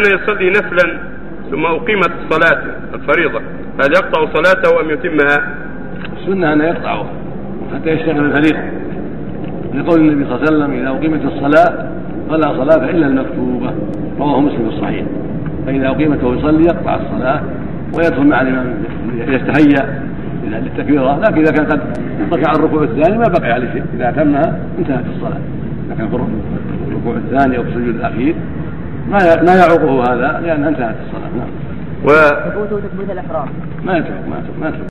يصلي نفلا ثم أقيمت الصلاة الفريضة. هل يقطع صلاته أم يتمها؟ السنة أن يقطعها حتى يشتغل الفريضة. لقول النبي صلى الله عليه وسلم إذا أقيمت الصلاة فلا صلاة إلا المكتوبة. رواه مسلم في الصحيح. فإذا أقيمت وهو يصلي يقطع الصلاة ويدخل مع الإمام يستهيأ للتكبيرة لكن إذا كان قد ركع الركوع الثاني ما بقي عليه شيء. إذا أتمها انتهت الصلاة. إذا كان في الركوع الثاني أو في السجود الأخير ما ما يعوقه هذا لأنها انتهت الصلاة. نعم. و تفوته تكبيرة الإحرام. ما يترك ما يترك ما يترك